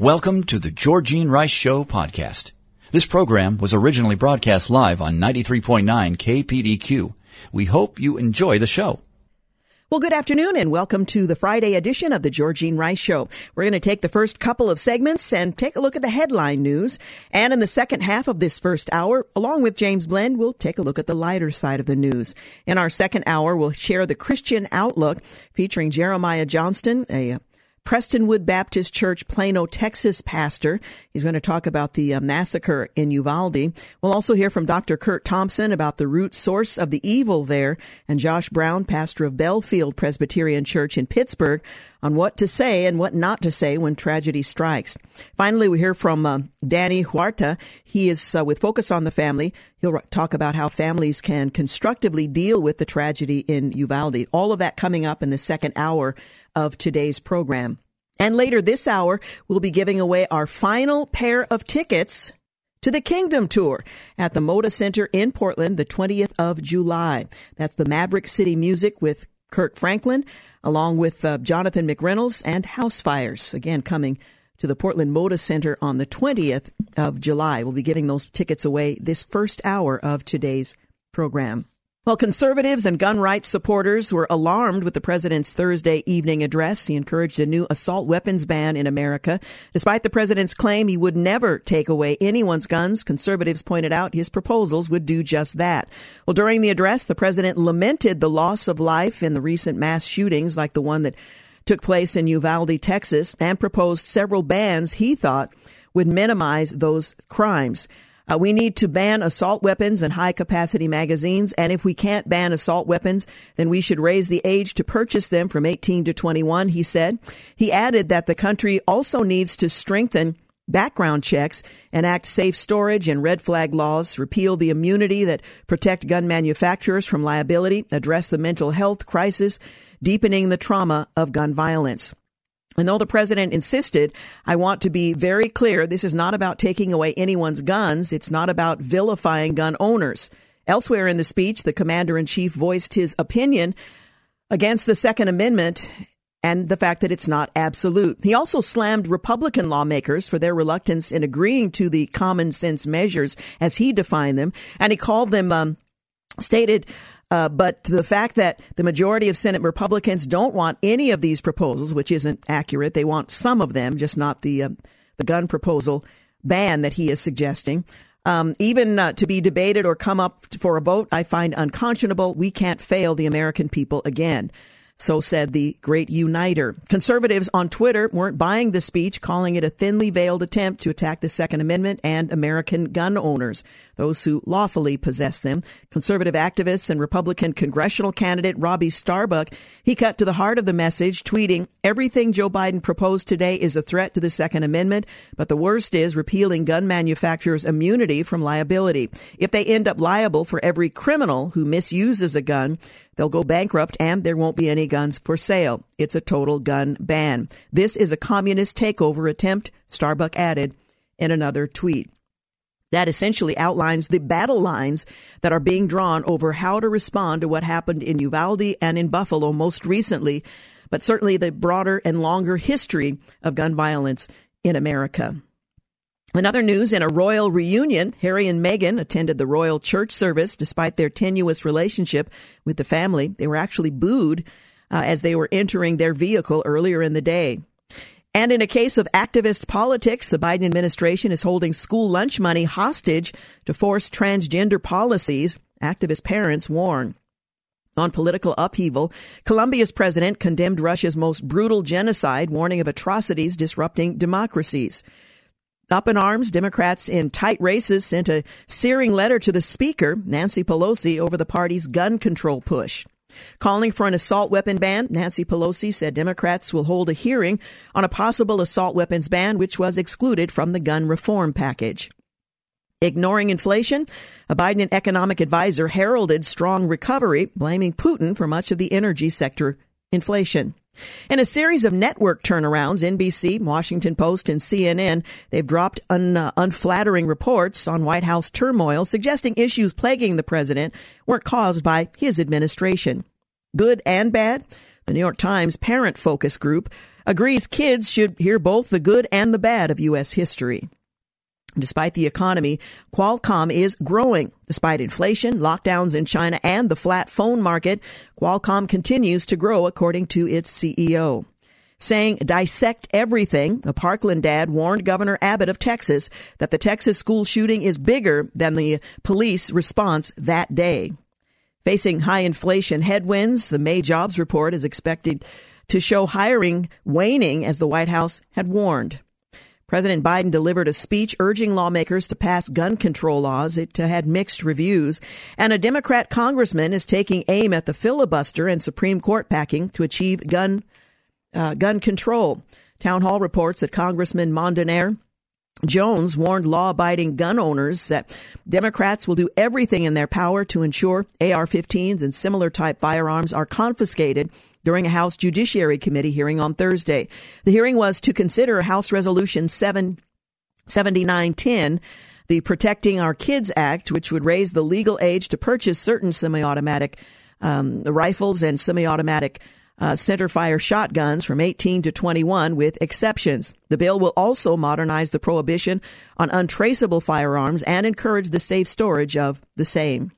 Welcome to the Georgene Rice Show podcast. This program was originally broadcast live on 93.9 KPDQ. We hope you enjoy the show. Well, good afternoon and welcome to the Friday edition of the Georgene Rice Show. We're going to take the first couple of segments and take a look at the headline news. And in the second half of this first hour, along with James Blend, we'll take a look at the lighter side of the news. In our second hour, we'll share the Christian Outlook featuring Jeremiah Johnston, a Prestonwood Baptist Church, Plano, Texas pastor. He's going to talk about the uh, massacre in Uvalde. We'll also hear from Dr. Curt Thompson about the root source of the evil there, and Josh Brown, pastor of Bellefield Presbyterian Church in Pittsburgh, on what to say and what not to say when tragedy strikes. Finally, we hear from uh, Danny Huerta. He is uh, with Focus on the Family. He'll talk about how families can constructively deal with the tragedy in Uvalde. All of that coming up in the second hour of today's program. And later this hour, we'll be giving away our final pair of tickets to the Kingdom Tour at the Moda Center in Portland, the 20th of July. That's the Maverick City Music with Kirk Franklin, along with uh, Jonathan McReynolds and Housefires. Again, coming to the Portland Moda Center on the 20th of July. We'll be giving those tickets away this first hour of today's program. Well, conservatives and gun rights supporters were alarmed with the president's Thursday evening address. He encouraged a new assault weapons ban in America. Despite the president's claim he would never take away anyone's guns, conservatives pointed out his proposals would do just that. Well, during the address, the president lamented the loss of life in the recent mass shootings like the one that took place in Uvalde, Texas, and proposed several bans he thought would minimize those crimes. Uh, we need to ban assault weapons and high capacity magazines. And if we can't ban assault weapons, then we should raise the age to purchase them from 18 to 21, he said. He added that the country also needs to strengthen background checks, enact safe storage and red flag laws, repeal the immunity that protect gun manufacturers from liability, address the mental health crisis, deepening the trauma of gun violence. And though the president insisted, I want to be very clear this is not about taking away anyone's guns. It's not about vilifying gun owners. Elsewhere in the speech, the commander in chief voiced his opinion against the Second Amendment and the fact that it's not absolute. He also slammed Republican lawmakers for their reluctance in agreeing to the common sense measures as he defined them, and he called them um, stated uh, but the fact that the majority of Senate Republicans don't want any of these proposals, which isn't accurate, they want some of them, just not the uh, the gun proposal ban that he is suggesting. Um, even uh, to be debated or come up for a vote, I find unconscionable. We can't fail the American people again. So said the great uniter. Conservatives on Twitter weren't buying the speech, calling it a thinly veiled attempt to attack the Second Amendment and American gun owners, those who lawfully possess them. Conservative activists and Republican congressional candidate Robbie Starbuck, he cut to the heart of the message, tweeting, Everything Joe Biden proposed today is a threat to the Second Amendment, but the worst is repealing gun manufacturers' immunity from liability. If they end up liable for every criminal who misuses a gun, They'll go bankrupt and there won't be any guns for sale. It's a total gun ban. This is a communist takeover attempt, Starbuck added in another tweet. That essentially outlines the battle lines that are being drawn over how to respond to what happened in Uvalde and in Buffalo most recently, but certainly the broader and longer history of gun violence in America. In other news, in a royal reunion, Harry and Meghan attended the royal church service despite their tenuous relationship with the family. They were actually booed uh, as they were entering their vehicle earlier in the day. And in a case of activist politics, the Biden administration is holding school lunch money hostage to force transgender policies, activist parents warn. On political upheaval, Colombia's president condemned Russia's most brutal genocide, warning of atrocities disrupting democracies. Up in arms, Democrats in tight races sent a searing letter to the Speaker, Nancy Pelosi, over the party's gun control push. Calling for an assault weapon ban, Nancy Pelosi said Democrats will hold a hearing on a possible assault weapons ban, which was excluded from the gun reform package. Ignoring inflation, a Biden economic advisor heralded strong recovery, blaming Putin for much of the energy sector inflation. In a series of network turnarounds, NBC, Washington Post, and CNN, they've dropped un, uh, unflattering reports on White House turmoil, suggesting issues plaguing the president weren't caused by his administration. Good and bad? The New York Times parent focus group agrees kids should hear both the good and the bad of U.S. history. Despite the economy, Qualcomm is growing. Despite inflation, lockdowns in China, and the flat phone market, Qualcomm continues to grow, according to its CEO. Saying dissect everything, a Parkland dad warned Governor Abbott of Texas that the Texas school shooting is bigger than the police response that day. Facing high inflation headwinds, the May jobs report is expected to show hiring waning as the White House had warned. President Biden delivered a speech urging lawmakers to pass gun control laws. It had mixed reviews. And a Democrat congressman is taking aim at the filibuster and Supreme Court packing to achieve gun, uh, gun control. Town Hall reports that Congressman Mondaire Jones warned law abiding gun owners that Democrats will do everything in their power to ensure AR 15s and similar type firearms are confiscated during a House Judiciary Committee hearing on Thursday. The hearing was to consider House Resolution 7, 7910, the Protecting Our Kids Act, which would raise the legal age to purchase certain semi automatic um, rifles and semi automatic uh, center fire shotguns from 18 to 21 with exceptions. The bill will also modernize the prohibition on untraceable firearms and encourage the safe storage of the same.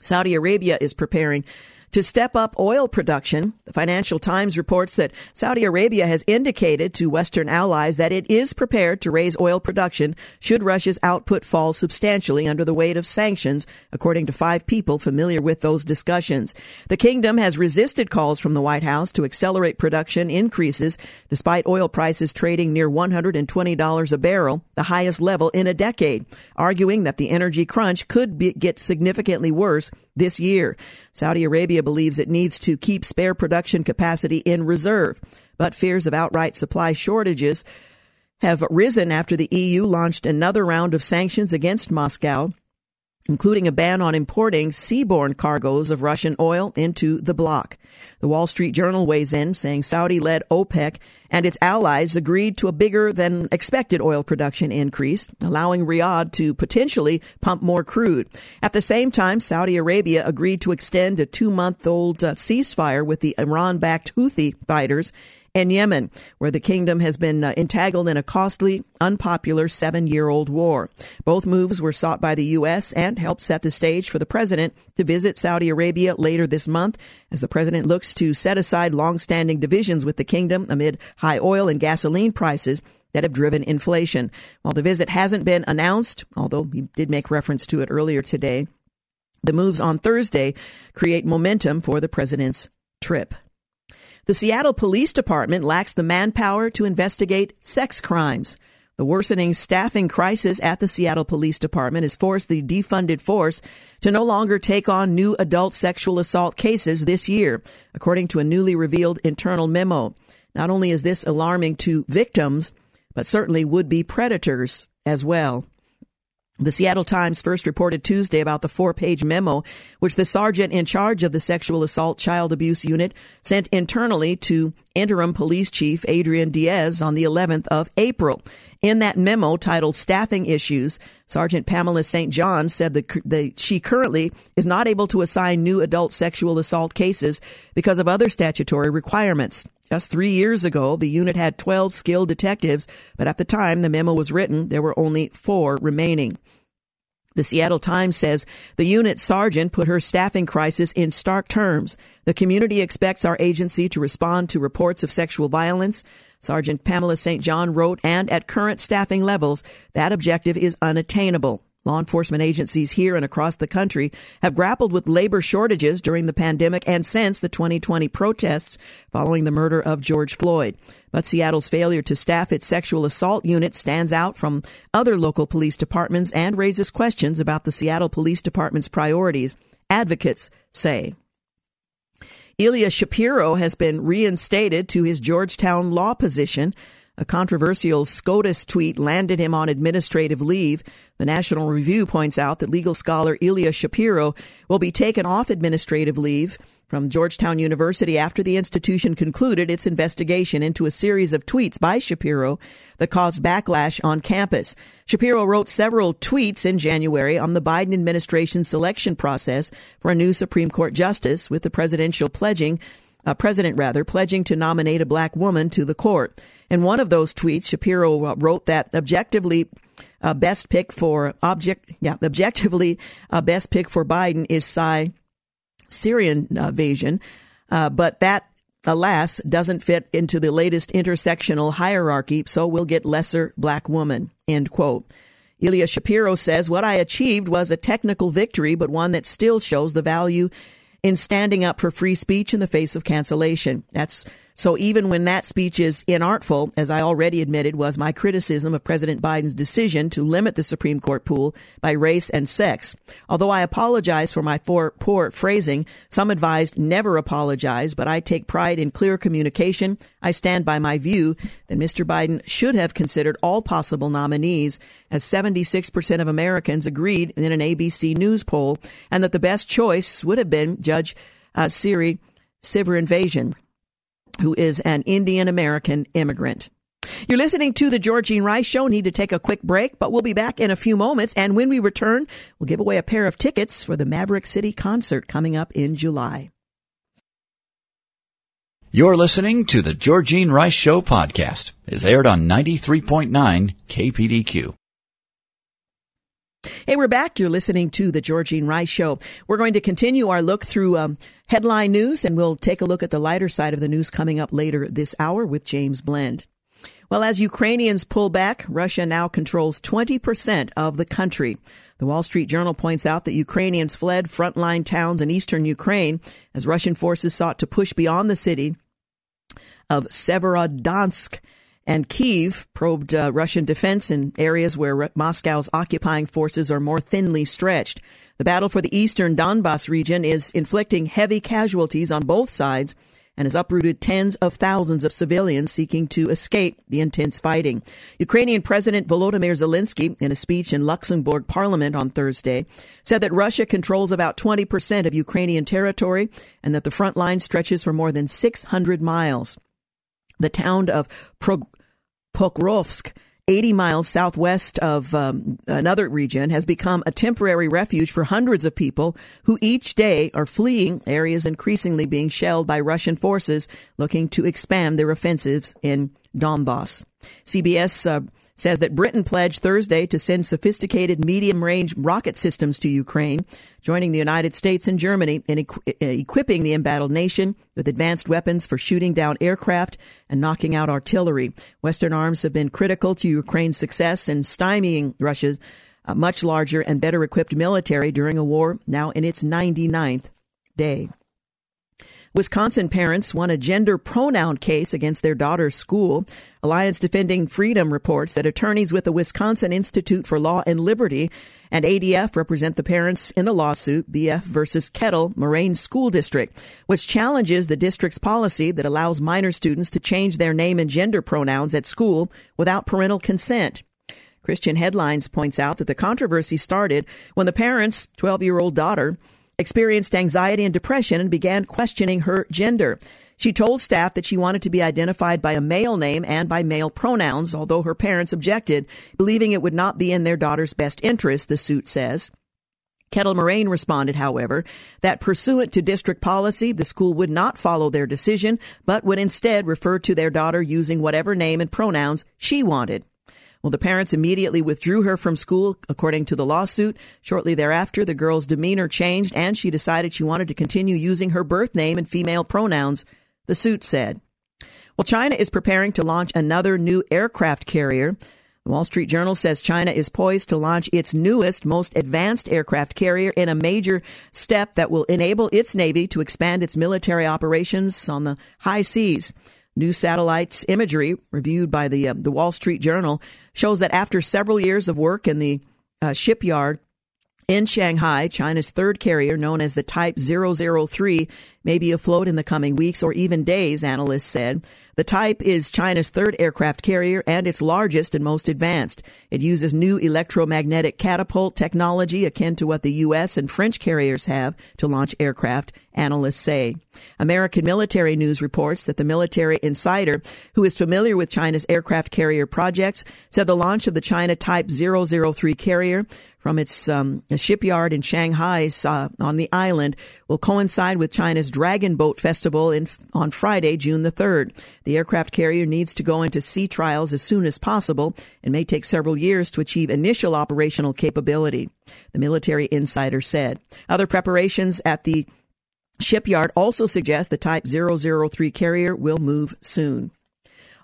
Saudi Arabia is preparing to step up oil production. The Financial Times reports that Saudi Arabia has indicated to Western allies that it is prepared to raise oil production should Russia's output fall substantially under the weight of sanctions, according to five people familiar with those discussions. The kingdom has resisted calls from the White House to accelerate production increases despite oil prices trading near $120 a barrel, the highest level in a decade, arguing that the energy crunch could be, get significantly worse this year. Saudi Arabia believes it needs to keep spare production capacity in reserve, but fears of outright supply shortages have risen after the EU launched another round of sanctions against Moscow including a ban on importing seaborne cargoes of Russian oil into the bloc. The Wall Street Journal weighs in, saying Saudi led OPEC and its allies agreed to a bigger than expected oil production increase, allowing Riyadh to potentially pump more crude. At the same time, Saudi Arabia agreed to extend a two month old uh, ceasefire with the Iran backed Houthi fighters and Yemen, where the kingdom has been uh, entangled in a costly, unpopular seven year old war. Both moves were sought by the U.S. and helped set the stage for the president to visit Saudi Arabia later this month as the president looks to set aside long-standing divisions with the kingdom amid high oil and gasoline prices that have driven inflation. While the visit hasn't been announced, although he did make reference to it earlier today, the moves on Thursday create momentum for the president's trip. The Seattle Police Department lacks the manpower to investigate sex crimes. The worsening staffing crisis at the Seattle Police Department has forced the defunded force to no longer take on new adult sexual assault cases this year, according to a newly revealed internal memo. Not only is this alarming to victims, but certainly would be predators as well. The Seattle Times first reported Tuesday about the four page memo which the sergeant in charge of the sexual assault child abuse unit sent internally to interim police chief Adrian Diaz on the 11th of April. In that memo titled Staffing Issues, Sergeant Pamela St. John said that she currently is not able to assign new adult sexual assault cases because of other statutory requirements. Just three years ago, the unit had 12 skilled detectives, but at the time the memo was written, there were only four remaining. The Seattle Times says the unit sergeant put her staffing crisis in stark terms. The community expects our agency to respond to reports of sexual violence. Sergeant Pamela St. John wrote, and at current staffing levels, that objective is unattainable. Law enforcement agencies here and across the country have grappled with labor shortages during the pandemic and since the 2020 protests following the murder of George Floyd. But Seattle's failure to staff its sexual assault unit stands out from other local police departments and raises questions about the Seattle Police Department's priorities, advocates say. Ilya Shapiro has been reinstated to his Georgetown law position. A controversial SCOTUS tweet landed him on administrative leave. The National Review points out that legal scholar Ilya Shapiro will be taken off administrative leave from Georgetown University after the institution concluded its investigation into a series of tweets by Shapiro that caused backlash on campus. Shapiro wrote several tweets in January on the Biden administration's selection process for a new Supreme Court justice with the presidential pledging uh, president rather pledging to nominate a black woman to the court. In one of those tweets, Shapiro wrote that objectively uh, best pick for object yeah objectively uh, best pick for Biden is Cy Syrian invasion, uh, but that, alas, doesn't fit into the latest intersectional hierarchy, so we'll get lesser black woman, end quote. Ilya Shapiro says, What I achieved was a technical victory, but one that still shows the value in standing up for free speech in the face of cancellation. That's so even when that speech is inartful, as I already admitted was my criticism of President Biden's decision to limit the Supreme Court pool by race and sex. Although I apologize for my poor, poor phrasing, some advised never apologize, but I take pride in clear communication. I stand by my view that Mr. Biden should have considered all possible nominees, as 76% of Americans agreed in an ABC News poll, and that the best choice would have been Judge uh, Sri Srinivasan who is an Indian American immigrant. You're listening to the Georgene Rice Show. Need to take a quick break, but we'll be back in a few moments. And when we return, we'll give away a pair of tickets for the Maverick City concert coming up in July. You're listening to the Georgene Rice Show podcast. It's aired on 93.9 KPDQ. Hey, we're back. You're listening to the Georgene Rice Show. We're going to continue our look through um, headline news, and we'll take a look at the lighter side of the news coming up later this hour with James Blend. Well, as Ukrainians pull back, Russia now controls 20% of the country. The Wall Street Journal points out that Ukrainians fled frontline towns in eastern Ukraine as Russian forces sought to push beyond the city of Severodonetsk and Kiev probed uh, Russian defense in areas where Moscow's occupying forces are more thinly stretched. The battle for the eastern Donbass region is inflicting heavy casualties on both sides and has uprooted tens of thousands of civilians seeking to escape the intense fighting. Ukrainian President Volodymyr Zelensky, in a speech in Luxembourg Parliament on Thursday, said that Russia controls about 20% of Ukrainian territory and that the front line stretches for more than 600 miles. The town of Pro- Pokrovsk, 80 miles southwest of um, another region, has become a temporary refuge for hundreds of people who each day are fleeing areas increasingly being shelled by Russian forces looking to expand their offensives in Donbass. CBS uh, says that Britain pledged Thursday to send sophisticated medium range rocket systems to Ukraine, joining the United States and Germany in equ- equipping the embattled nation with advanced weapons for shooting down aircraft and knocking out artillery. Western arms have been critical to Ukraine's success in stymieing Russia's uh, much larger and better equipped military during a war now in its 99th day. Wisconsin parents won a gender pronoun case against their daughter's school. Alliance Defending Freedom reports that attorneys with the Wisconsin Institute for Law and Liberty and ADF represent the parents in the lawsuit BF versus Kettle Moraine School District, which challenges the district's policy that allows minor students to change their name and gender pronouns at school without parental consent. Christian Headlines points out that the controversy started when the parents' 12 year old daughter experienced anxiety and depression and began questioning her gender. She told staff that she wanted to be identified by a male name and by male pronouns, although her parents objected, believing it would not be in their daughter's best interest, the suit says. Kettle Moraine responded, however, that pursuant to district policy, the school would not follow their decision, but would instead refer to their daughter using whatever name and pronouns she wanted. Well, the parents immediately withdrew her from school, according to the lawsuit. Shortly thereafter, the girl's demeanor changed and she decided she wanted to continue using her birth name and female pronouns, the suit said. Well, China is preparing to launch another new aircraft carrier. The Wall Street Journal says China is poised to launch its newest, most advanced aircraft carrier in a major step that will enable its Navy to expand its military operations on the high seas. New satellites imagery reviewed by the uh, the Wall Street Journal shows that after several years of work in the uh, shipyard in Shanghai, China's third carrier, known as the Type 003, may be afloat in the coming weeks or even days, analysts said. The type is China's third aircraft carrier and its largest and most advanced. It uses new electromagnetic catapult technology akin to what the U.S. and French carriers have to launch aircraft, analysts say. American military news reports that the military insider, who is familiar with China's aircraft carrier projects, said the launch of the China Type 003 carrier from its um, shipyard in Shanghai uh, on the island will coincide with China's Dragon Boat Festival in, on Friday, June the 3rd. The aircraft carrier needs to go into sea trials as soon as possible and may take several years to achieve initial operational capability, the military insider said. Other preparations at the shipyard also suggest the Type 003 carrier will move soon.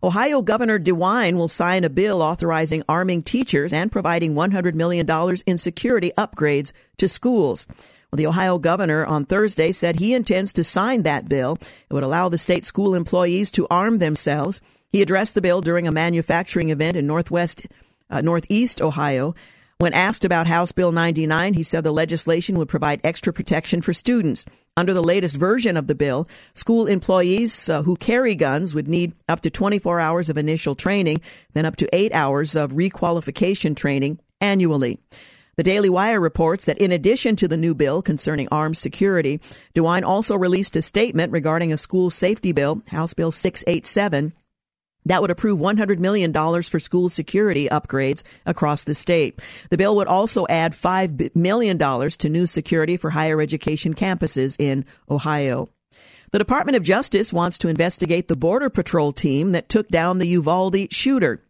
Ohio Governor DeWine will sign a bill authorizing arming teachers and providing $100 million in security upgrades to schools. Well, the Ohio governor on Thursday said he intends to sign that bill. It would allow the state school employees to arm themselves. He addressed the bill during a manufacturing event in Northwest, uh, Northeast Ohio. When asked about House Bill 99, he said the legislation would provide extra protection for students. Under the latest version of the bill, school employees uh, who carry guns would need up to 24 hours of initial training, then up to eight hours of requalification training annually. The Daily Wire reports that in addition to the new bill concerning armed security, DeWine also released a statement regarding a school safety bill, House Bill 687, that would approve $100 million for school security upgrades across the state. The bill would also add $5 million to new security for higher education campuses in Ohio. The Department of Justice wants to investigate the Border Patrol team that took down the Uvalde shooter.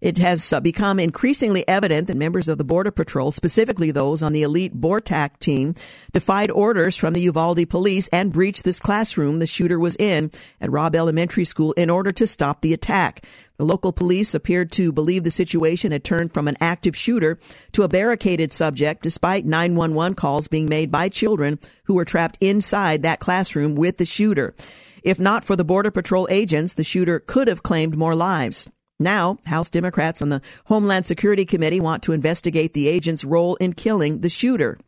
It has uh, become increasingly evident that members of the Border Patrol, specifically those on the elite BORTAC team, defied orders from the Uvalde police and breached this classroom the shooter was in at Robb Elementary School in order to stop the attack. The local police appeared to believe the situation had turned from an active shooter to a barricaded subject, despite 911 calls being made by children who were trapped inside that classroom with the shooter. If not for the Border Patrol agents, the shooter could have claimed more lives. Now, House Democrats on the Homeland Security Committee want to investigate the agent's role in killing the shooter.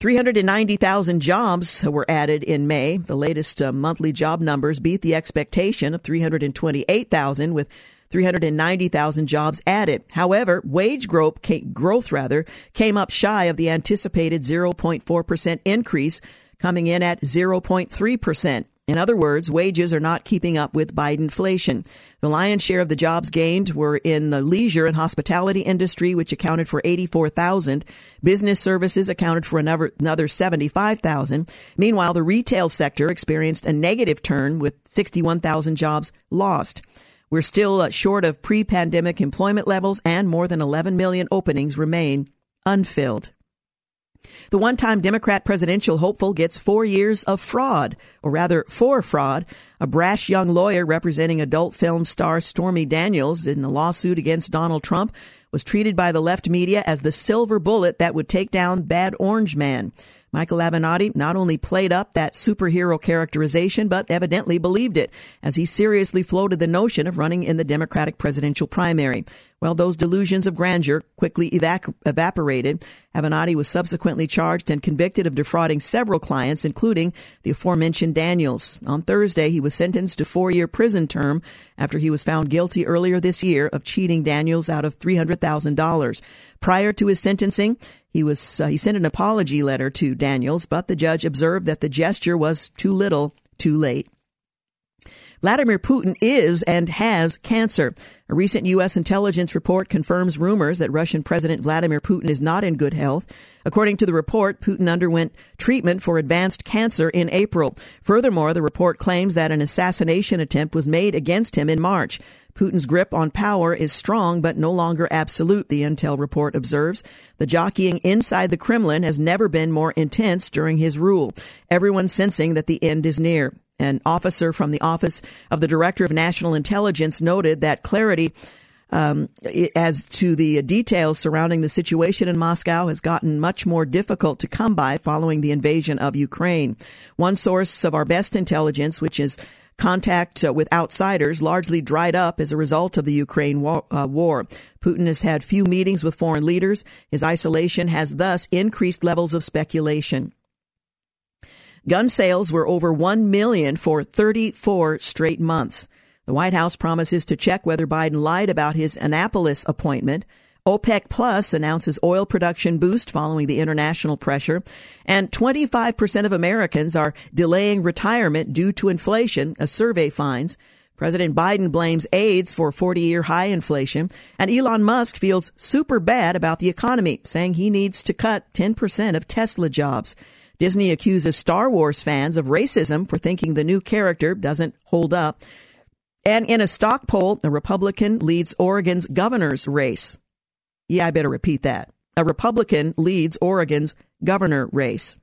390,000 jobs were added in May. The latest uh, monthly job numbers beat the expectation of 328,000 with 390,000 jobs added. However, wage growth, growth rather came up shy of the anticipated 0.4% increase, coming in at 0.3%. In other words, wages are not keeping up with Biden inflation. The lion's share of the jobs gained were in the leisure and hospitality industry, which accounted for 84,000. Business services accounted for another, another 75,000. Meanwhile, the retail sector experienced a negative turn with 61,000 jobs lost. We're still uh, short of pre-pandemic employment levels and more than 11 million openings remain unfilled. The one time Democrat presidential hopeful gets four years of fraud, or rather, for fraud. A brash young lawyer representing adult film star Stormy Daniels in a lawsuit against Donald Trump was treated by the left media as the silver bullet that would take down Bad Orange Man. Michael Avenatti not only played up that superhero characterization, but evidently believed it as he seriously floated the notion of running in the Democratic presidential primary. Well, those delusions of grandeur quickly evac- evaporated. Avenatti was subsequently charged and convicted of defrauding several clients, including the aforementioned Daniels. On Thursday, he was sentenced to four-year prison term after he was found guilty earlier this year of cheating Daniels out of $300,000. Prior to his sentencing, he was uh, he sent an apology letter to Daniels, but the judge observed that the gesture was too little, too late. Vladimir Putin is and has cancer. A recent U.S. intelligence report confirms rumors that Russian President Vladimir Putin is not in good health. According to the report, Putin underwent treatment for advanced cancer in April. Furthermore, the report claims that an assassination attempt was made against him in March. Putin's grip on power is strong but no longer absolute, the intel report observes. The jockeying inside the Kremlin has never been more intense during his rule. Everyone sensing that the end is near. An officer from the Office of the Director of National Intelligence noted that clarity um, as to the details surrounding the situation in Moscow has gotten much more difficult to come by following the invasion of Ukraine. One source of our best intelligence, which is Contact uh, with outsiders largely dried up as a result of the Ukraine war, uh, war. Putin has had few meetings with foreign leaders. His isolation has thus increased levels of speculation. Gun sales were over 1 million for 34 straight months. The White House promises to check whether Biden lied about his Annapolis appointment. OPEC Plus announces oil production boost following the international pressure, and 25% of Americans are delaying retirement due to inflation, a survey finds. President Biden blames AIDS for 40 year high inflation, and Elon Musk feels super bad about the economy, saying he needs to cut 10% of Tesla jobs. Disney accuses Star Wars fans of racism for thinking the new character doesn't hold up. And in a stock poll, a Republican leads Oregon's governor's race. Yeah, I better repeat that. A Republican leads Oregon's governor race.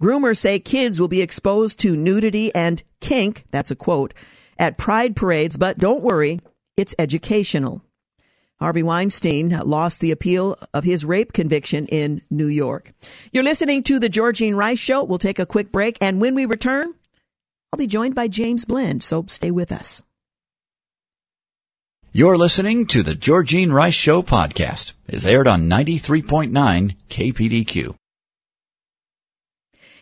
Groomers say kids will be exposed to nudity and kink, that's a quote, at pride parades, but don't worry, it's educational. Harvey Weinstein lost the appeal of his rape conviction in New York. You're listening to the Georgene Rice Show. We'll take a quick break, and when we return, I'll be joined by James Blend, so stay with us. You're listening to the Georgene Rice Show podcast. It's aired on 93.9 KPDQ.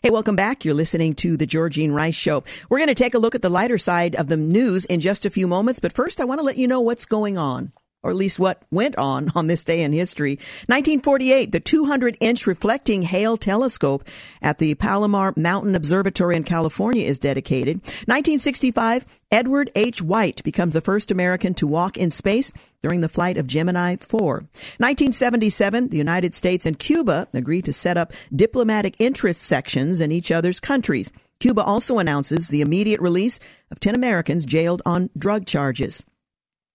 Hey, welcome back. You're listening to the Georgene Rice Show. We're going to take a look at the lighter side of the news in just a few moments, but first I want to let you know what's going on or at least what went on on this day in history. 1948, the 200 inch reflecting Hale telescope at the Palomar Mountain Observatory in California is dedicated. 1965, Edward H. White becomes the first American to walk in space during the flight of Gemini 4. 1977, the United States and Cuba agreed to set up diplomatic interest sections in each other's countries. Cuba also announces the immediate release of 10 Americans jailed on drug charges.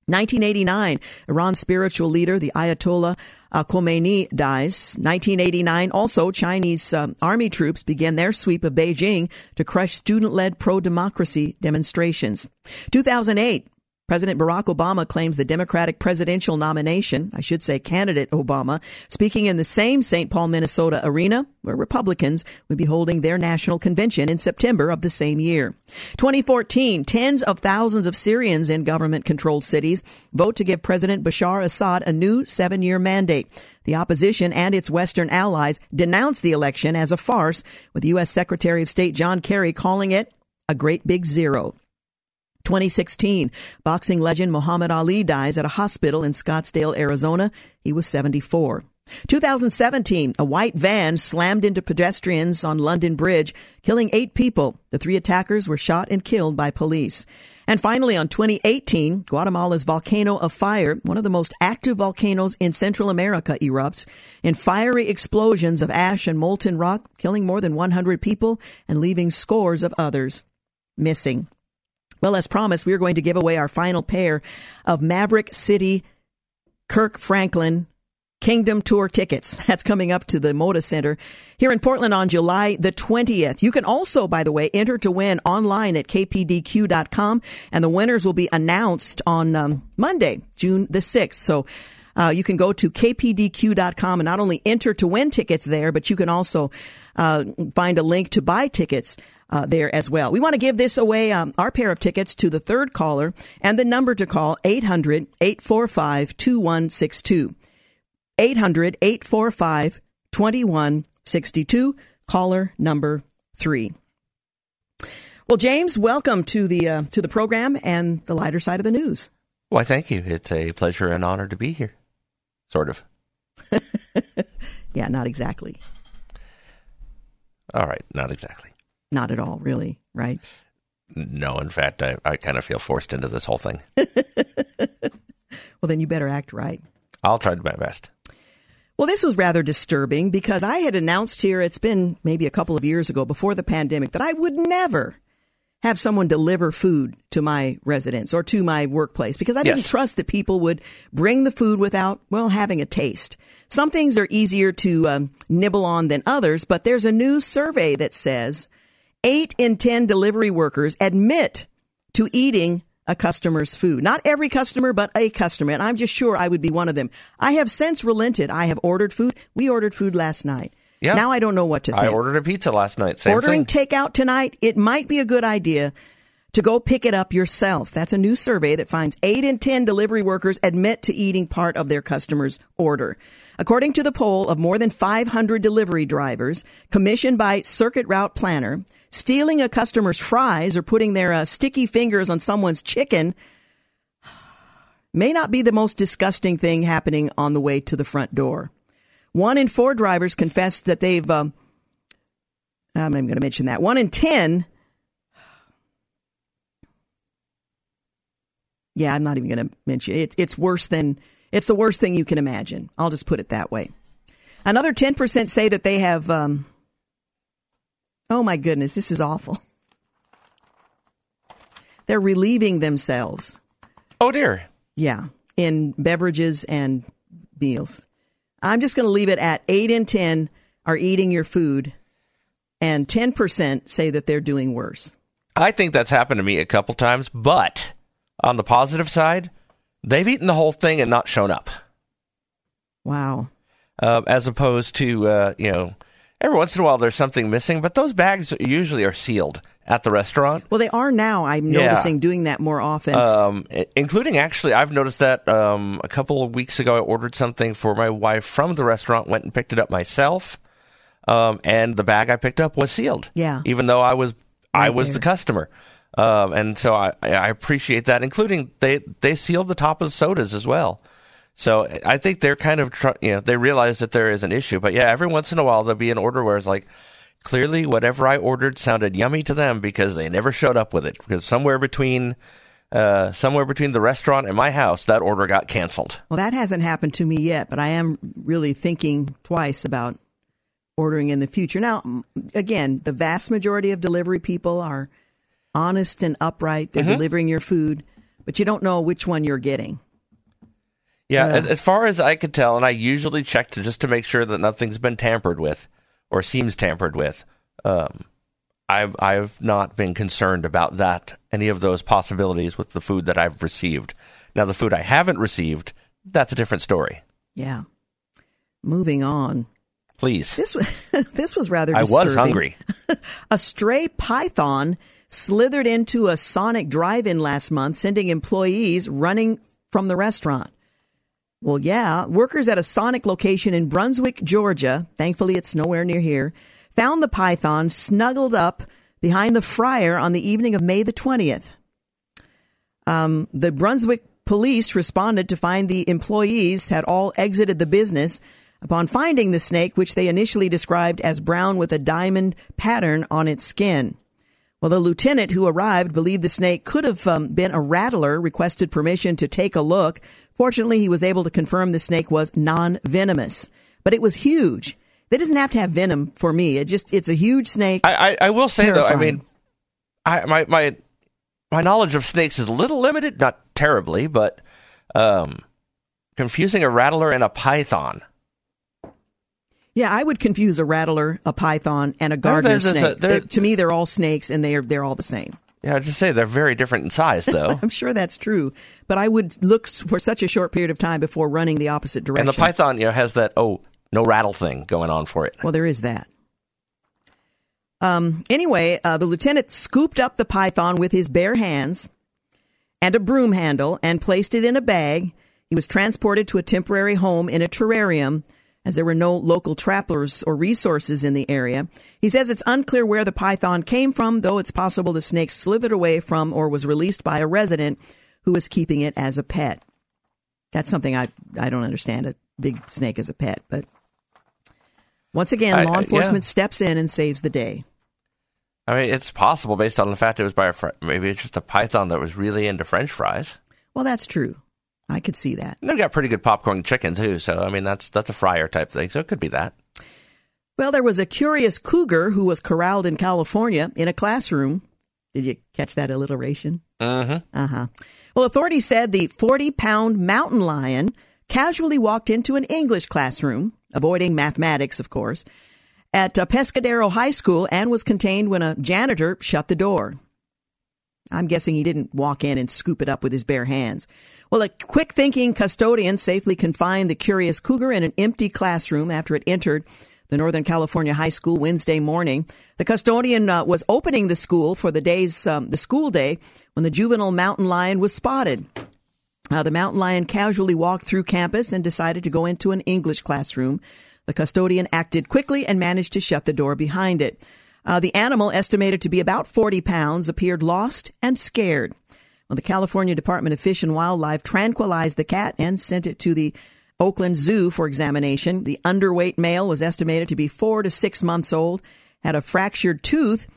1989, Iran's spiritual leader, the Ayatollah uh, Khomeini, dies. 1989, also Chinese uh, army troops began their sweep of Beijing to crush student-led pro-democracy demonstrations. 2008, President Barack Obama claims the Democratic presidential nomination, I should say candidate Obama, speaking in the same St. Paul, Minnesota arena where Republicans would be holding their national convention in September of the same year. 2014, tens of thousands of Syrians in government controlled cities vote to give President Bashar Assad a new seven year mandate. The opposition and its Western allies denounce the election as a farce, with U.S. Secretary of State John Kerry calling it a great big zero. 2016, boxing legend Muhammad Ali dies at a hospital in Scottsdale, Arizona. He was 74. 2017, a white van slammed into pedestrians on London Bridge, killing eight people. The three attackers were shot and killed by police. And finally, on 2018, Guatemala's volcano of fire, one of the most active volcanoes in Central America, erupts in fiery explosions of ash and molten rock, killing more than 100 people and leaving scores of others missing. Well, as promised, we are going to give away our final pair of Maverick City Kirk Franklin Kingdom Tour tickets. That's coming up to the Moda Center here in Portland on July the 20th. You can also, by the way, enter to win online at kpdq.com and the winners will be announced on um, Monday, June the 6th. So uh, you can go to kpdq.com and not only enter to win tickets there, but you can also uh, find a link to buy tickets uh, there as well. We want to give this away, um, our pair of tickets to the third caller and the number to call 800 845 2162. 800 845 2162. Caller number three. Well, James, welcome to the uh, to the program and the lighter side of the news. Why, thank you. It's a pleasure and honor to be here. Sort of. yeah, not exactly. All right, not exactly. Not at all, really, right? No, in fact, I, I kind of feel forced into this whole thing. well, then you better act right. I'll try my best. Well, this was rather disturbing because I had announced here, it's been maybe a couple of years ago before the pandemic, that I would never have someone deliver food to my residence or to my workplace because I didn't trust that people would bring the food without, well, having a taste. Some things are easier to um, nibble on than others, but there's a new survey that says eight in 10 delivery workers admit to eating a customer's food. Not every customer, but a customer. And I'm just sure I would be one of them. I have since relented. I have ordered food. We ordered food last night. Yeah. Now I don't know what to think. I ordered a pizza last night. Same Ordering thing. takeout tonight, it might be a good idea to go pick it up yourself. That's a new survey that finds 8 in 10 delivery workers admit to eating part of their customer's order. According to the poll of more than 500 delivery drivers commissioned by Circuit Route Planner, Stealing a customer's fries or putting their uh, sticky fingers on someone's chicken may not be the most disgusting thing happening on the way to the front door. One in four drivers confessed that they've. Um, I'm not even going to mention that. One in ten. Yeah, I'm not even going to mention it. It's worse than. It's the worst thing you can imagine. I'll just put it that way. Another 10% say that they have. Um, oh my goodness, this is awful. They're relieving themselves. Oh dear. Yeah, in beverages and meals. I'm just going to leave it at 8 in 10 are eating your food, and 10% say that they're doing worse. I think that's happened to me a couple times, but on the positive side, they've eaten the whole thing and not shown up. Wow. Uh, as opposed to, uh, you know, every once in a while there's something missing, but those bags usually are sealed at the restaurant. Well, they are now. I'm Yeah. noticing doing that more often. Um, including actually, I've noticed that um, a couple of weeks ago, I ordered something for my wife from the restaurant, went and picked it up myself, um, and the bag I picked up was sealed. Yeah. even though I was I was there. the customer, um, and so I, I appreciate that. Including they they sealed the top of the sodas as well. So I think they're kind of tr- you know they realize that there is an issue, but yeah, every once in a while there'll be an order where it's like. Clearly, whatever I ordered sounded yummy to them because they never showed up with it. Because somewhere between uh, somewhere between the restaurant and my house, that order got canceled. well, that hasn't happened to me yet, but I am really thinking twice about ordering in the future. Now, again, the vast majority of delivery people are honest and upright. They're delivering your food, but you don't know which one you're getting. Yeah, Yeah. As, as far as I could tell, and I usually check to just to make sure that nothing's been tampered with or seems tampered with. Um, I've I've not been concerned about that any of those possibilities with the food that I've received. Now, the food I haven't received, that's a different story. Yeah. Moving on. Please, This was this was rather I disturbing. was hungry. A stray python slithered into a Sonic drive-in last month, sending employees running from the restaurant. Well, yeah, workers at a Sonic location in Brunswick, Georgia, thankfully it's nowhere near here, found the python snuggled up behind the fryer on the evening of May the 20th. Um, the Brunswick police responded to find the employees had all exited the business upon finding the snake, which they initially described as brown with a diamond pattern on its skin. Well, the lieutenant who arrived believed the snake could have um, been a rattler, requested permission to take a look. Fortunately, he was able to confirm the snake was non-venomous, but it was huge. It doesn't have to have venom for me. It just, it's a huge snake. I, I, I will say though, I mean, I my my my knowledge of snakes is a little limited, not terribly, but um, confusing a rattler and a python. Yeah, I would confuse a rattler, a python, and a gardener snake. there- They- to me, they're all snakes, and they're they're all the same. Yeah, I just say they're very different in size, though. I'm sure that's true, but I would look for such a short period of time before running the opposite direction. and the python, you know, has that oh no rattle thing going on for it. Well, there is that. Um, anyway, uh, the lieutenant scooped up the python with his bare hands and a broom handle and placed it in a bag. He was transported to a temporary home in a terrarium as there were no local trappers or resources in the area. He says it's unclear where the python came from, though it's possible the snake slithered away from or was released by a resident who was keeping it as a pet. That's something I, I don't understand, a big snake as a pet, but once again, I- law enforcement yeah. steps in and saves the day. I mean, it's possible based on the fact it was by a friend. maybe it's just a python that was really into French fries. Well, that's true. I could see that. They've got pretty good popcorn chicken too, so I mean that's that's a fryer type thing. So it could be that. Well, there was a curious cougar who was corralled in California in a classroom. Did you catch that alliteration? Mm-hmm. Uh huh. Well, authorities said the 40 pound mountain lion casually walked into an English classroom, avoiding mathematics, of course, at uh, Pescadero High School and was contained when a janitor shut the door. I'm guessing he didn't walk in and scoop it up with his bare hands. Well, a quick thinking custodian safely confined the curious cougar in an empty classroom after it entered the Northern California High School Wednesday morning. The custodian uh, was opening the school for the day's um, the school day when the juvenile mountain lion was spotted. Uh, the mountain lion casually walked through campus and decided to go into an English classroom. The custodian acted quickly and managed to shut the door behind it. Uh, the animal, estimated to be about 40 pounds, appeared lost and scared. Well, the California Department of Fish and Wildlife tranquilized the cat and sent it to the Oakland Zoo for examination. The underweight male was estimated to be four to six months old, had a fractured tooth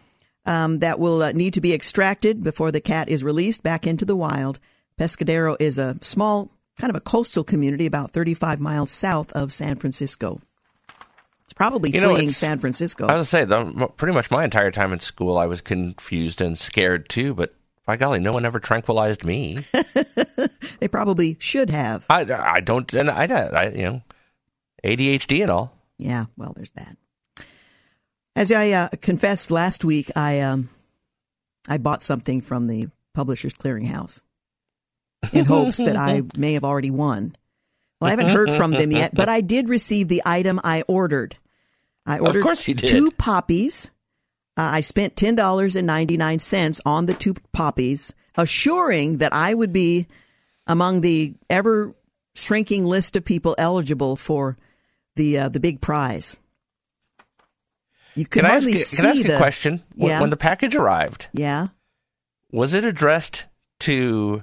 um, that will uh, need to be extracted before the cat is released back into the wild. Pescadero is a small, kind of a coastal community about 35 miles south of San Francisco. It's probably You know, fleeing San Francisco. I was gonna say, the, pretty much my entire time in school, I was confused and scared too. But by golly, no one ever tranquilized me. they probably should have. I, I don't, and I, I, you know, ADHD and all. Yeah, well, there's that. As I uh, confessed last week, I um, I bought something from the Publishers Clearinghouse in hopes that I may have already won. Well, I haven't heard from them yet, but I did receive the item I ordered. I ordered of course you did. two poppies. Uh, I spent ten dollars and ninety nine cents on the two poppies, assuring that I would be among the ever shrinking list of people eligible for the uh, the big prize. You could Can I ask, hardly see can I ask the a question? When, Yeah. when the package arrived, yeah. was it addressed to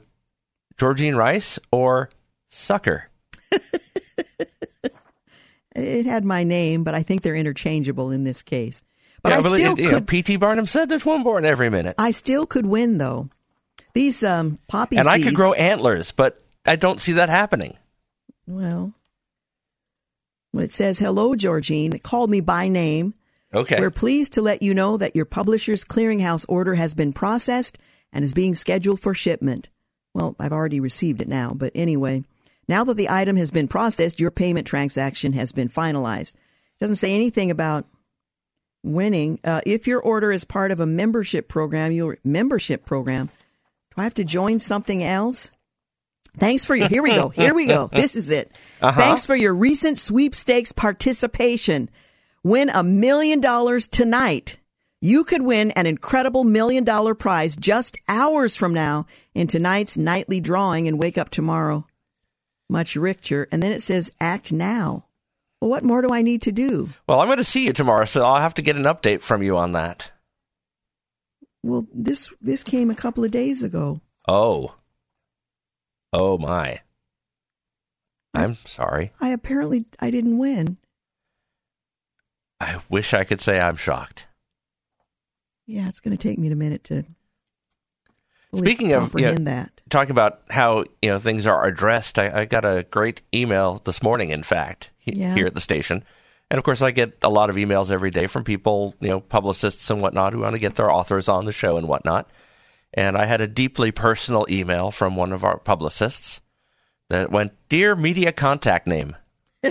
Georgene Rice or Sucker? It had my name, but I think they're interchangeable in this case. But yeah, I still it- you know, could. P.T. Barnum said there's one born every minute. I still could win though. These um, poppy and I could grow antlers, but I don't see that happening. well, when it says "Hello, Georgene," it called me by name. Okay. We're pleased to let you know that your publisher's clearinghouse order has been processed and is being scheduled for shipment. Well, I've already received it now, but anyway, now that the item has been processed, your payment transaction has been finalized. It doesn't say anything about winning. Uh, if your order is part of a membership program, your membership program, do I have to join something else? Thanks for your. Here we go. Here we go. This is it. Thanks for your recent sweepstakes participation. Win a million dollars tonight. You could win an incredible million dollar prize just hours from now in tonight's nightly drawing and wake up tomorrow much richer. And then it says act now. Well, what more do I need to do? well, I'm going to see you tomorrow, so I'll have to get an update from you on that. Well, this this came a couple of days ago. Oh. Oh my. I'm sorry. I apparently I didn't win. I wish I could say I'm shocked. Yeah, it's going to take me a minute to Speaking of, yeah, comprehend that. Talk about how you know things are addressed. I, I got a great email this morning, in fact, he- Yeah. here at the station, and of course I get a lot of emails every day from people, you know, publicists and whatnot, who want to get their authors on the show and whatnot. And I had a deeply personal email from one of our publicists that went, "Dear media contact name."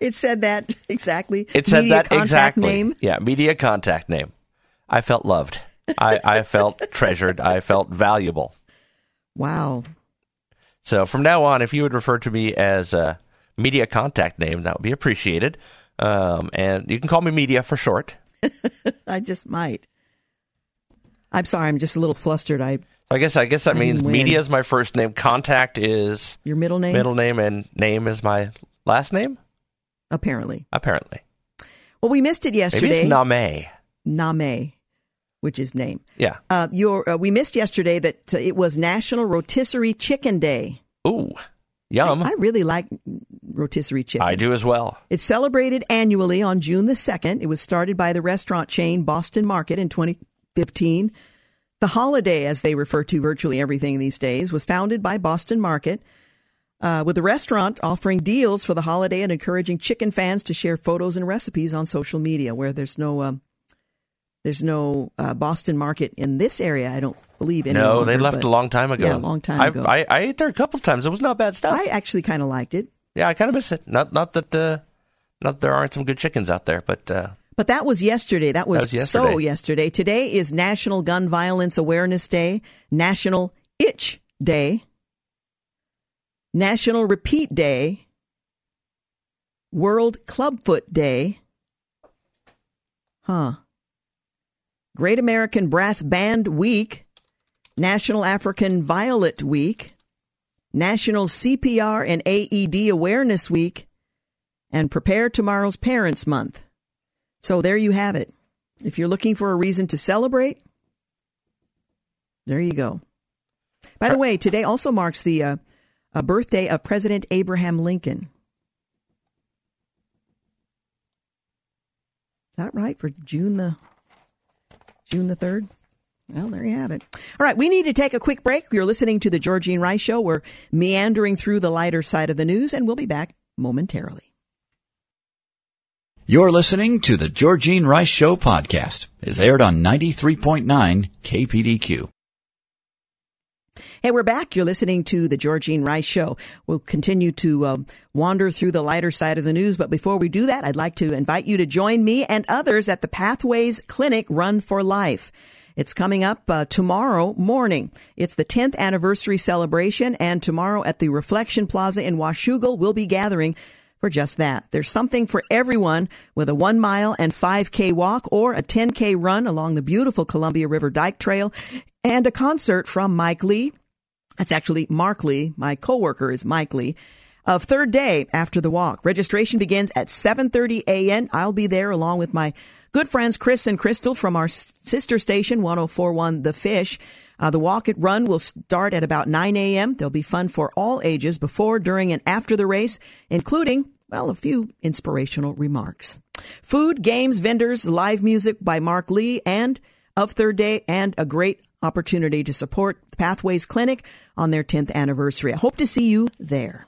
It said that exactly. It said Media that contact exactly. Name. Yeah, media contact name. I felt loved. I, I felt treasured. I felt valuable. Wow. So from now on, if you would refer to me as a media contact name, that would be appreciated. Um, and you can call me media for short. I just might. I'm sorry. I'm just a little flustered. I I guess I guess that I means win. media is my first name, contact is your middle name middle name, and name is my last name. apparently. Apparently, Well, we missed it maybe yesterday. it's Name. Name, which is name. Yeah. Uh, your uh, we missed yesterday that uh, it was National Rotisserie Chicken Day. Ooh, yum. I really like rotisserie chicken. I do as well. It's celebrated annually on June the 2nd. It was started by the restaurant chain Boston Market in 2015. The holiday, as they refer to virtually everything these days, was founded by Boston Market, uh, with the restaurant offering deals for the holiday and encouraging chicken fans to share photos and recipes on social media. Where there's no, um, there's no uh, Boston Market in this area, I don't believe any No, they left but a long time ago. Yeah, a long time I've- ago. I, I ate there a couple of times. It was not bad stuff. I actually kind of liked it. yeah, I kind of miss it. Not not that uh, not that there aren't some good chickens out there, but uh, But that was yesterday. That was, was so yesterday. yesterday. Today is National Gun Violence Awareness Day, National Itch Day, National Repeat Day, World Clubfoot Day. Huh. Great American Brass Band Week, National African Violet Week, National CPR and AED Awareness Week, and Prepare Tomorrow's Parents Month. So there you have it. If you're looking for a reason to celebrate, there you go. By the way, today also marks the uh, birthday of President Abraham Lincoln. Is that right for June the June the third? Well, there you have it. All right, we need to take a quick break. You're listening to the Georgene Rice Show. We're meandering through the lighter side of the news, and we'll be back momentarily. You're listening to the Georgene Rice Show podcast. It's aired on 93.9 KPDQ. Hey, we're back. You're listening to the Georgene Rice Show. We'll continue to uh, wander through the lighter side of the news, but before we do that, I'd like to invite you to join me and others at the Pathways Clinic Run for Life. It's coming up uh, tomorrow morning. It's the 10th anniversary celebration, and tomorrow at the Reflection Plaza in Washougal, we'll be gathering for just that. There's something for everyone with a one mile and 5K walk or a 10K run along the beautiful Columbia River Dike Trail and a concert from Mike Lee. That's actually Mark Lee. My coworker is Mike Lee of third day after the walk. Registration begins at 7:30 a.m. I'll be there along with my good friends Chris and Crystal from our sister station 1041 The Fish. Uh, the walk at run will start at about 9 a.m. There'll be fun for all ages before, during, and after the race, including, well, a few inspirational remarks. Food, games, vendors, live music by Mark Lee and of third day, and a great opportunity to support the Pathways Clinic on their 10th anniversary. I hope to see you there.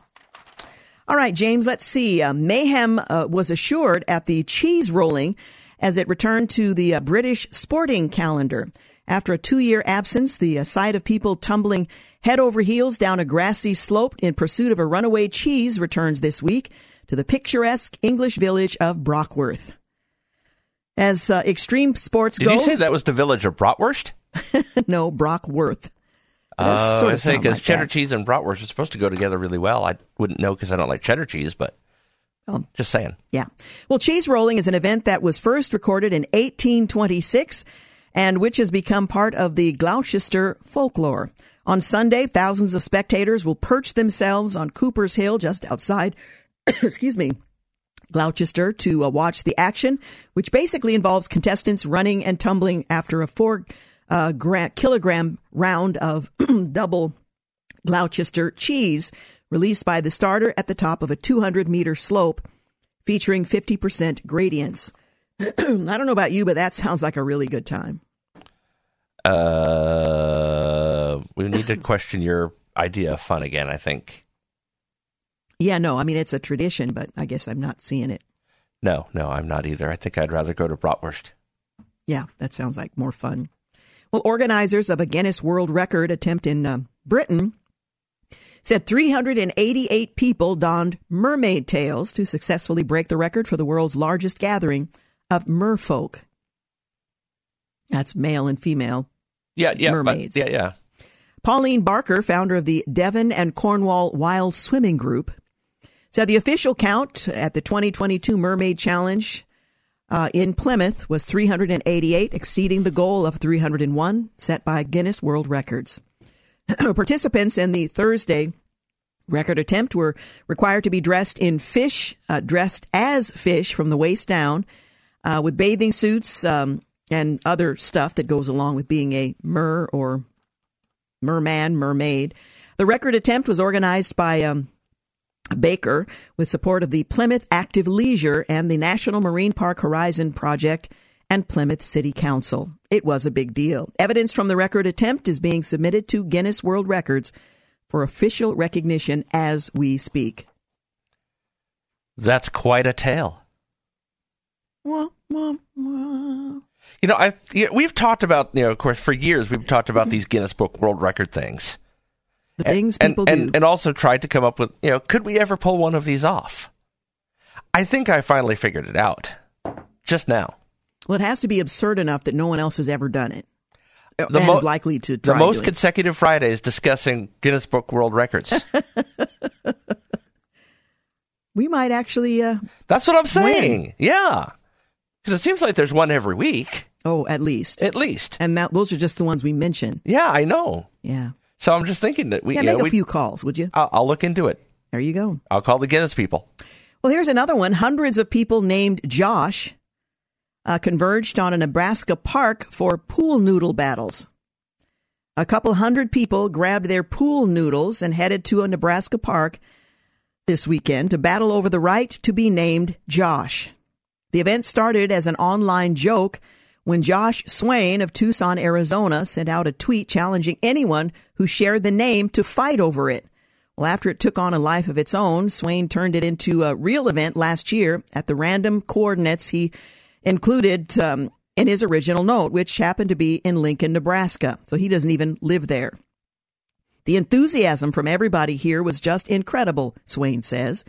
All right, James, let's see. Uh, mayhem uh, was assured at the cheese rolling as it returned to the uh, British sporting calendar. After a two year absence, the uh, sight of people tumbling head over heels down a grassy slope in pursuit of a runaway cheese returns this week to the picturesque English village of Brockworth. As uh, extreme sports Did go. you say that was the village of Bratwurst? no, Brockworth. Uh, sort I say because like cheddar that. cheese and bratwurst are supposed to go together really well. I wouldn't know because I don't like cheddar cheese, but Oh. just saying. Yeah. Well, cheese rolling is an event that was first recorded in 1826 and which has become part of the Gloucester folklore. On Sunday, thousands of spectators will perch themselves on Cooper's Hill just outside, excuse me, Gloucester to uh, watch the action, which basically involves contestants running and tumbling after a four uh, gra- kilogram round of double Gloucester cheese released by the starter at the top of a 200 meter slope featuring 50% gradients. I don't know about you, but that sounds like a really good time. Uh, we need to question your idea of fun again. I think. Yeah, no, I mean, it's a tradition, but I guess I'm not seeing it. No, no, I'm not either. I think I'd rather go to bratwurst. Yeah, that sounds like more fun. Well, organizers of a Guinness World Record attempt in uh, Britain said 388 people donned mermaid tails to successfully break the record for the world's largest gathering of merfolk. That's male and female. Yeah, yeah, but- Mermaids. yeah, yeah. Pauline Barker, founder of the Devon and Cornwall Wild Swimming Group, said the official count at the 2022 Mermaid Challenge uh, in Plymouth was 388, exceeding the goal of 301 set by Guinness World Records. Participants in the Thursday record attempt were required to be dressed in fish, uh, dressed as fish from the waist down, uh, with bathing suits um, and other stuff that goes along with being a mer or merman, mermaid. The record attempt was organized by um, Baker with support of the Plymouth Active Leisure and the National Marine Park Horizon Project and Plymouth City Council. It was a big deal. Evidence from the record attempt is being submitted to Guinness World Records for official recognition as we speak. That's quite a tale. Wah, wah, wah. You know, I yeah, we've talked about you know, of course, for years we've talked about these Guinness Book World Record things, The things and people and, do. and also tried to come up with you know, could we ever pull one of these off? I think I finally figured it out just now. well, it has to be absurd enough that no one else has ever done it. The mo- is likely to The most consecutive Fridays discussing Guinness Book World Records. We might actually, uh, That's what I'm saying. Yeah, because it seems like there's one every week oh, at least. at least. and that, those are just the ones we mentioned. Yeah, I know. Yeah. So I'm just thinking that we. Yeah, know, make a few calls, would you? I'll, I'll look into it. There you go. I'll call the Guinness people. Well, here's another one. Hundreds of people named Josh uh, converged on a Nebraska park for pool noodle battles. A couple hundred people grabbed their pool noodles and headed to a Nebraska park this weekend to battle over the right to be named Josh. The event started as an online joke when Josh Swain of Tucson, Arizona sent out a tweet challenging anyone who shared the name to fight over it. Well, after it took on a life of its own, Swain turned it into a real event last year at the random coordinates he included um, in his original note, which happened to be in Lincoln, Nebraska. So he doesn't even live there. The enthusiasm from everybody here was just incredible, Swain says.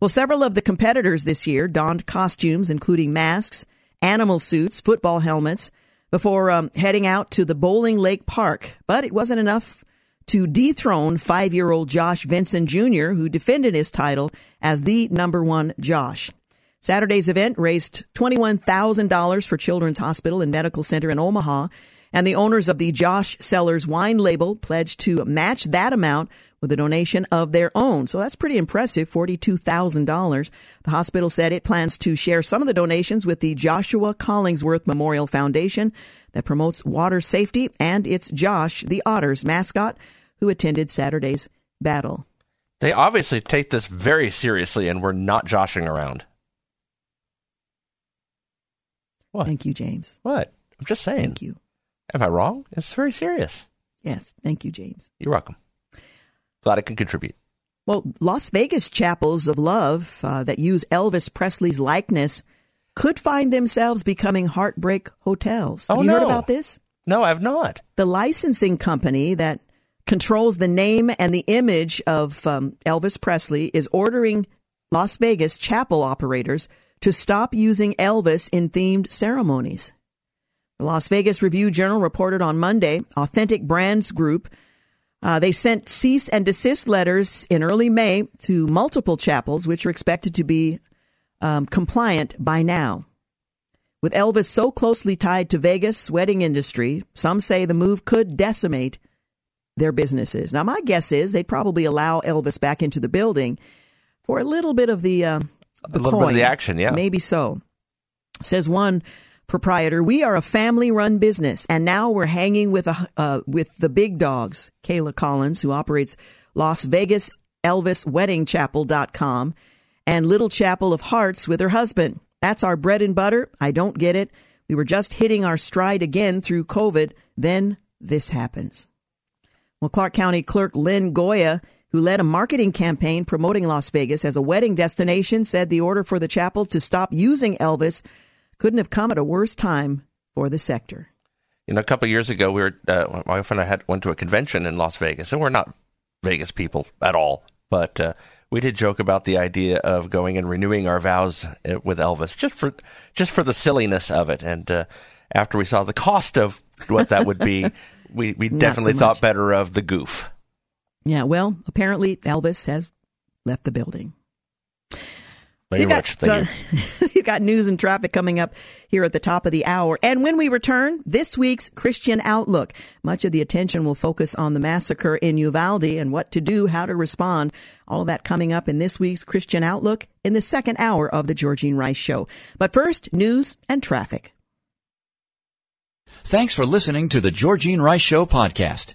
Well, several of the competitors this year donned costumes, including masks, animal suits, football helmets, before um, heading out to the Bowling Lake Park. But it wasn't enough to dethrone five year old Josh Vinson Jr., who defended his title as the number one Josh. Saturday's event raised $21,000 for Children's Hospital and Medical Center in Omaha, and the owners of the Josh Cellars wine label pledged to match that amount with a donation of their own. So that's pretty impressive, $42,000. The hospital said it plans to share some of the donations with the Joshua Collingsworth Memorial Foundation that promotes water safety, and it's Josh, the Otters mascot, who attended Saturday's battle. They obviously take this very seriously and we're not joshing around. What? Thank you, James. What? I'm just saying. Thank you. Am I wrong? It's very serious. Yes. Thank you, James. You're welcome. Glad I can contribute. Well, Las Vegas chapels of love uh, that use Elvis Presley's likeness could find themselves becoming heartbreak hotels. Oh, Have you no. heard about this? No, I've not. The licensing company that controls the name and the image of um, Elvis Presley is ordering Las Vegas chapel operators to stop using Elvis in themed ceremonies. The Las Vegas Review Journal reported on Monday, Authentic Brands Group. Uh, they sent cease and desist letters in early May to multiple chapels, which are expected to be um, compliant by now. With Elvis so closely tied to Vegas' wedding industry, some say the move could decimate their businesses. Now, my guess is they'd probably allow Elvis back into the building for a little bit of the uh, the a little coin. bit of the action, yeah. Maybe so. Says one proprietor, "We are a family-run business, and now we're hanging with a uh, with the big dogs." Kayla Collins, who operates Las Vegas Elvis Wedding Chapel.com and Little Chapel of Hearts with her husband. That's our bread and butter. I don't get it. We were just hitting our stride again through COVID. Then this happens. Well, Clark County Clerk Lynn Goya, who led a marketing campaign promoting Las Vegas as a wedding destination, said the order for the chapel to stop using Elvis couldn't have come at a worse time for the sector. You know, a couple of years ago, we were uh, my wife and I had went to a convention in Las Vegas, and we're not Vegas people at all, but uh, we did joke about the idea of going and renewing our vows uh, with Elvis, just for just for the silliness of it. And uh, after we saw the cost of what that would be, we we definitely so thought better of the goof. Yeah, well, apparently Elvis has left the building. Very You got, much. Thank uh, you. you got news and traffic coming up here at the top of the hour. And when we return, this week's Christian Outlook. Much of the attention will focus on the massacre in Uvalde and what to do, how to respond. All of that coming up in this week's Christian Outlook in the second hour of the Georgene Rice Show. But first, news and traffic. Thanks for listening to the Georgene Rice Show podcast.